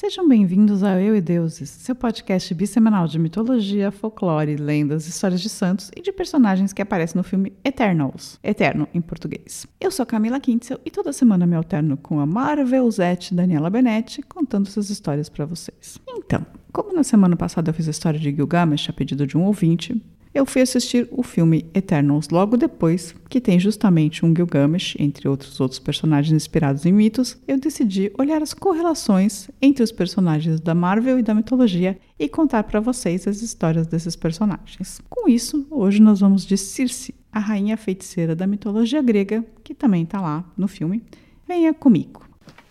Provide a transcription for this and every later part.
Sejam bem-vindos ao Eu e Deuses, seu podcast bissemanal de mitologia, folclore, lendas, histórias de santos e de personagens que aparecem no filme Eternals, Eterno em português. Eu sou Camila Kintzel e toda semana me alterno com a Marvelzete Daniela Benetti contando essas histórias para vocês. Então, como na semana passada eu fiz a história de Gilgamesh a pedido de um ouvinte, eu fui assistir o filme Eternals logo depois, que tem justamente um Gilgamesh, entre outros outros personagens inspirados em mitos. Eu decidi olhar as correlações entre os personagens da Marvel e da mitologia e contar para vocês as histórias desses personagens. Com isso, hoje nós vamos de Circe, a rainha feiticeira da mitologia grega, que também está lá no filme. Venha comigo.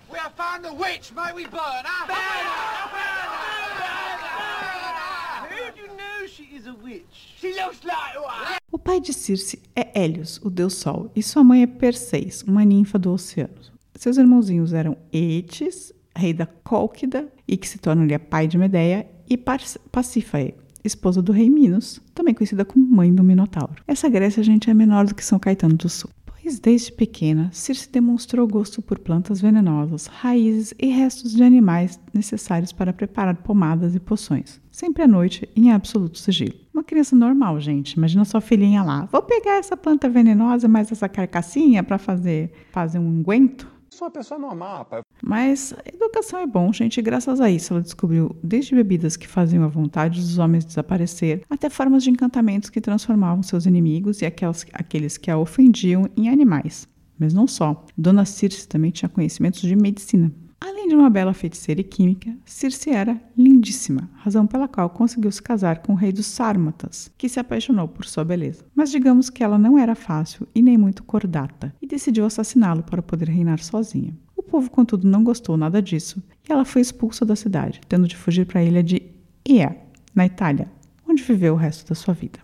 We have found the witch, may we burn? Burn her! Burn O pai de Circe é Hélios, o deus Sol, e sua mãe é Perseis, uma ninfa do oceano. Seus irmãozinhos eram Eetes, rei da Cólquida, e que se tornaria pai de Medeia, e Pacífae, esposa do rei Minos, também conhecida como mãe do Minotauro. Essa Grécia, gente, é menor do que São Caetano do Sul. Desde pequena, Circe demonstrou gosto por plantas venenosas, raízes e restos de animais necessários para preparar pomadas e poções sempre à noite, em absoluto sigilo. Uma criança normal, gente. Imagina sua filhinha lá. Vou pegar essa planta venenosa, mais essa carcassinha para fazer, fazer um unguento. Sou uma pessoa normal, rapaz. Mas educação é bom, gente. Graças a isso, ela descobriu desde bebidas que faziam a vontade dos homens desaparecer, até formas de encantamentos que transformavam seus inimigos e aquelas, aqueles que a ofendiam em animais. Mas não só. Dona Circe também tinha conhecimentos de medicina. Além de uma bela feiticeira e química, Circe era lindíssima, razão pela qual conseguiu se casar com o rei dos Sármatas, que se apaixonou por sua beleza. Mas digamos que ela não era fácil e nem muito cordata, e decidiu assassiná-lo para poder reinar sozinha. O povo, contudo, não gostou nada disso, e ela foi expulsa da cidade, tendo de fugir para a ilha de Ia, na Itália, onde viveu o resto da sua vida.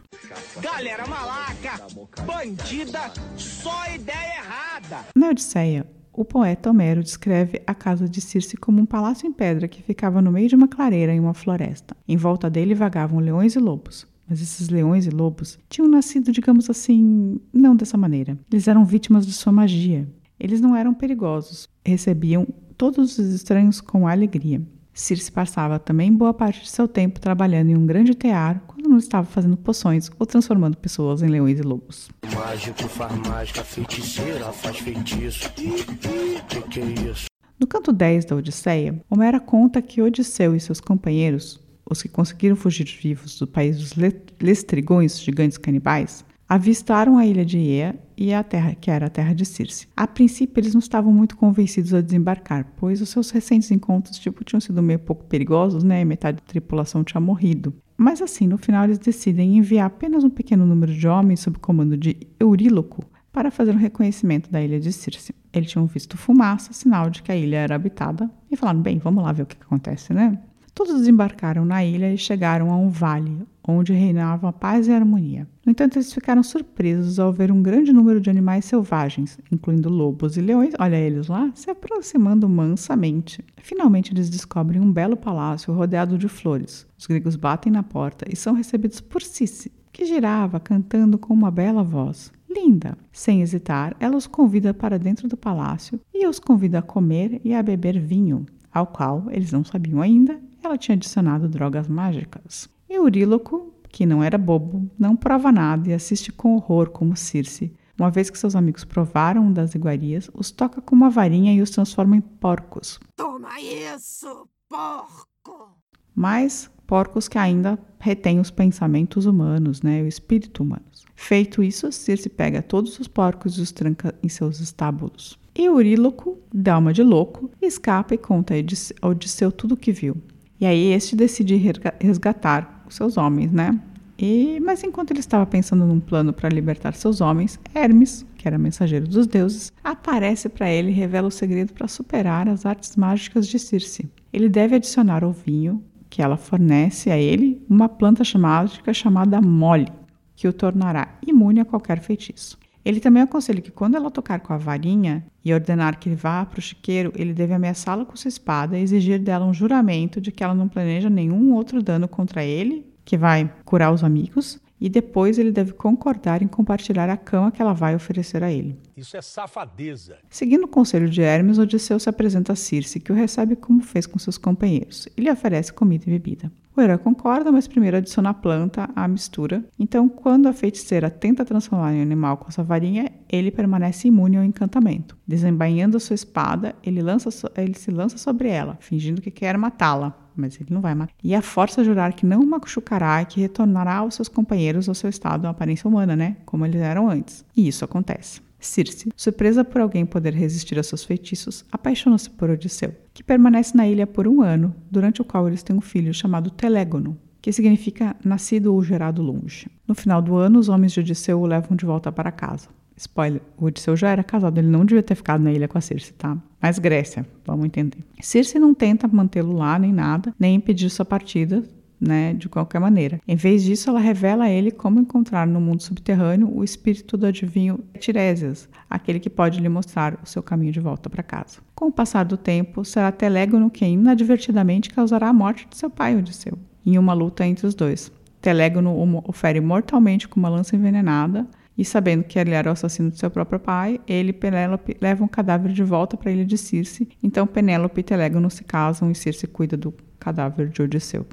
Galera malaca, bandida, só ideia errada! Na Odisseia, o poeta Homero descreve a casa de Circe como um palácio em pedra que ficava no meio de uma clareira em uma floresta. Em volta dele vagavam leões e lobos. Mas esses leões e lobos tinham nascido, digamos assim, não dessa maneira. Eles eram vítimas de sua magia. Eles não eram perigosos, recebiam todos os estranhos com alegria. Circe passava também boa parte de seu tempo trabalhando em um grande tear quando não estava fazendo poções ou transformando pessoas em leões e lobos. Mágico faz mágica, feiticeira faz feitiço. Que que é isso? No canto 10 da Odisseia, Homero conta que Odisseu e seus companheiros, os que conseguiram fugir vivos do país dos Lestrigões, gigantes canibais, avistaram a ilha de Ea e a terra, que era a terra de Circe. A princípio, eles não estavam muito convencidos a desembarcar, pois os seus recentes encontros tipo, tinham sido meio pouco perigosos, né? E metade da tripulação tinha morrido. Mas assim, no final, eles decidem enviar apenas um pequeno número de homens sob comando de Euríloco para fazer um reconhecimento da ilha de Circe. Eles tinham visto fumaça, sinal de que a ilha era habitada, e falaram: bem, vamos lá ver o que acontece, né? Todos desembarcaram na ilha e chegaram a um vale, onde reinava paz e harmonia. No entanto, eles ficaram surpresos ao ver um grande número de animais selvagens, incluindo lobos e leões, olha eles lá, se aproximando mansamente. Finalmente, eles descobrem um belo palácio rodeado de flores. Os gregos batem na porta e são recebidos por Cici, que girava cantando com uma bela voz. Linda! Sem hesitar, ela os convida para dentro do palácio e os convida a comer e a beber vinho, ao qual eles não sabiam ainda ela tinha adicionado drogas mágicas. Euríloco, que não era bobo, não prova nada e assiste com horror como Circe. Uma vez que seus amigos provaram das iguarias, os toca com uma varinha e os transforma em porcos. Toma isso, porco! Mas porcos que ainda retêm os pensamentos humanos, né, o espírito humano. Feito isso, Circe pega todos os porcos e os tranca em seus estábulos. E Euríloco dá uma de louco, escapa e conta a Odisseu tudo o que viu. E aí este decide resgatar seus homens, né? E, mas enquanto ele estava pensando num plano para libertar seus homens, Hermes, que era mensageiro dos deuses, aparece para ele e revela o segredo para superar as artes mágicas de Circe. Ele deve adicionar ao vinho que ela fornece a ele uma planta mágica chamada mole, que o tornará imune a qualquer feitiço. Ele também aconselha que quando ela tocar com a varinha e ordenar que ele vá para o chiqueiro, ele deve ameaçá-la com sua espada e exigir dela um juramento de que ela não planeja nenhum outro dano contra ele, que vai curar os amigos, e depois ele deve concordar em compartilhar a cama que ela vai oferecer a ele. Isso é safadeza. Seguindo o conselho de Hermes, Odisseu se apresenta a Circe, que o recebe como fez com seus companheiros, e lhe oferece comida e bebida. O herói concorda, mas primeiro adiciona a planta à mistura. Então, quando a feiticeira tenta transformar em animal com sua varinha, ele permanece imune ao encantamento. Desembainhando sua espada, ele, lança, ele se lança sobre ela, fingindo que quer matá-la, mas ele não vai matar. E a força a jurar que não machucará e que retornará aos seus companheiros ao seu estado, à aparência humana, né? Como eles eram antes. E isso acontece. Circe, surpresa por alguém poder resistir a seus feitiços, apaixona-se por Odisseu, que permanece na ilha por um ano, durante o qual eles têm um filho chamado Telégono, que significa nascido ou gerado longe. No final do ano, os homens de Odisseu o levam de volta para casa. Spoiler, o Odisseu já era casado, ele não devia ter ficado na ilha com a Circe, tá? Mas Grécia, vamos entender. Circe não tenta mantê-lo lá nem nada, nem impedir sua partida, né, de qualquer maneira. Em vez disso, ela revela a ele como encontrar no mundo subterrâneo o espírito do adivinho Tiresias, aquele que pode lhe mostrar o seu caminho de volta para casa. Com o passar do tempo, será Telégono quem inadvertidamente causará a morte de seu pai Odisseu, em uma luta entre os dois. Telégono o fere mortalmente com uma lança envenenada, e sabendo que ele era o assassino de seu próprio pai, ele e Penélope levam o cadáver de volta para ilha de Circe. Então Penélope e Telégono se casam e Circe cuida do cadáver de Odisseu.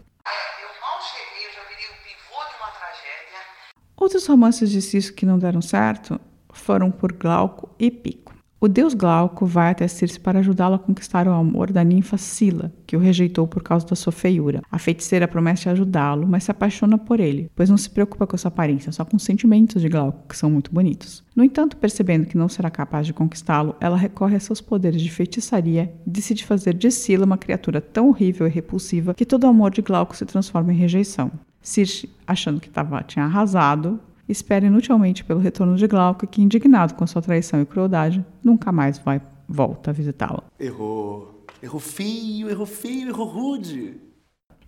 Outros romances de Circe que não deram certo foram por Glauco e Pico. O deus Glauco vai até Circe para ajudá-lo a conquistar o amor da ninfa Sila, que o rejeitou por causa da sua feiura. A feiticeira promete ajudá-lo, mas se apaixona por ele, pois não se preocupa com sua aparência, só com os sentimentos de Glauco, que são muito bonitos. No entanto, percebendo que não será capaz de conquistá-lo, ela recorre a seus poderes de feitiçaria e decide fazer de Sila uma criatura tão horrível e repulsiva que todo o amor de Glauco se transforma em rejeição. Circe, achando que tava, tinha arrasado, espera inutilmente pelo retorno de Glauco, que, indignado com sua traição e crueldade, nunca mais vai volta a visitá-la. Errou. Errou feio, errou feio, errou rude.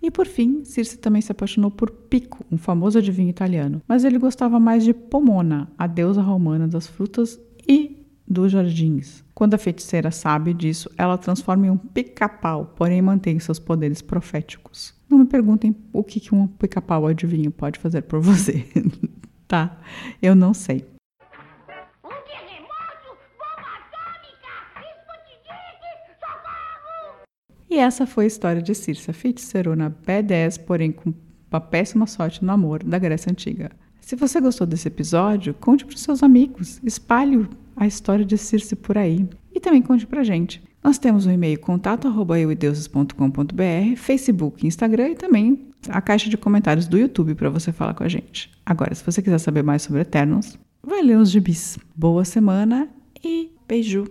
E por fim, Circe também se apaixonou por Pico, um famoso adivinho italiano, mas ele gostava mais de Pomona, a deusa romana das frutas e dos jardins. Quando a feiticeira sabe disso, ela transforma em um pica-pau, porém mantém seus poderes proféticos. Não me perguntem o que, que um pica-pau adivinho pode fazer por você. tá? Eu não sei. Um terremoto, bomba atômica, socorro! E essa foi a história de Circe, feiticeirona B10, porém com uma péssima sorte no amor da Grécia Antiga. Se você gostou desse episódio, conte para os seus amigos, espalhe a história de Circe por aí e também conte para gente. Nós temos o um e-mail contato@euideuses.com.br, Facebook, Instagram e também a caixa de comentários do YouTube para você falar com a gente. Agora, se você quiser saber mais sobre Eternos, vai ler os gibis. Boa semana e beijo!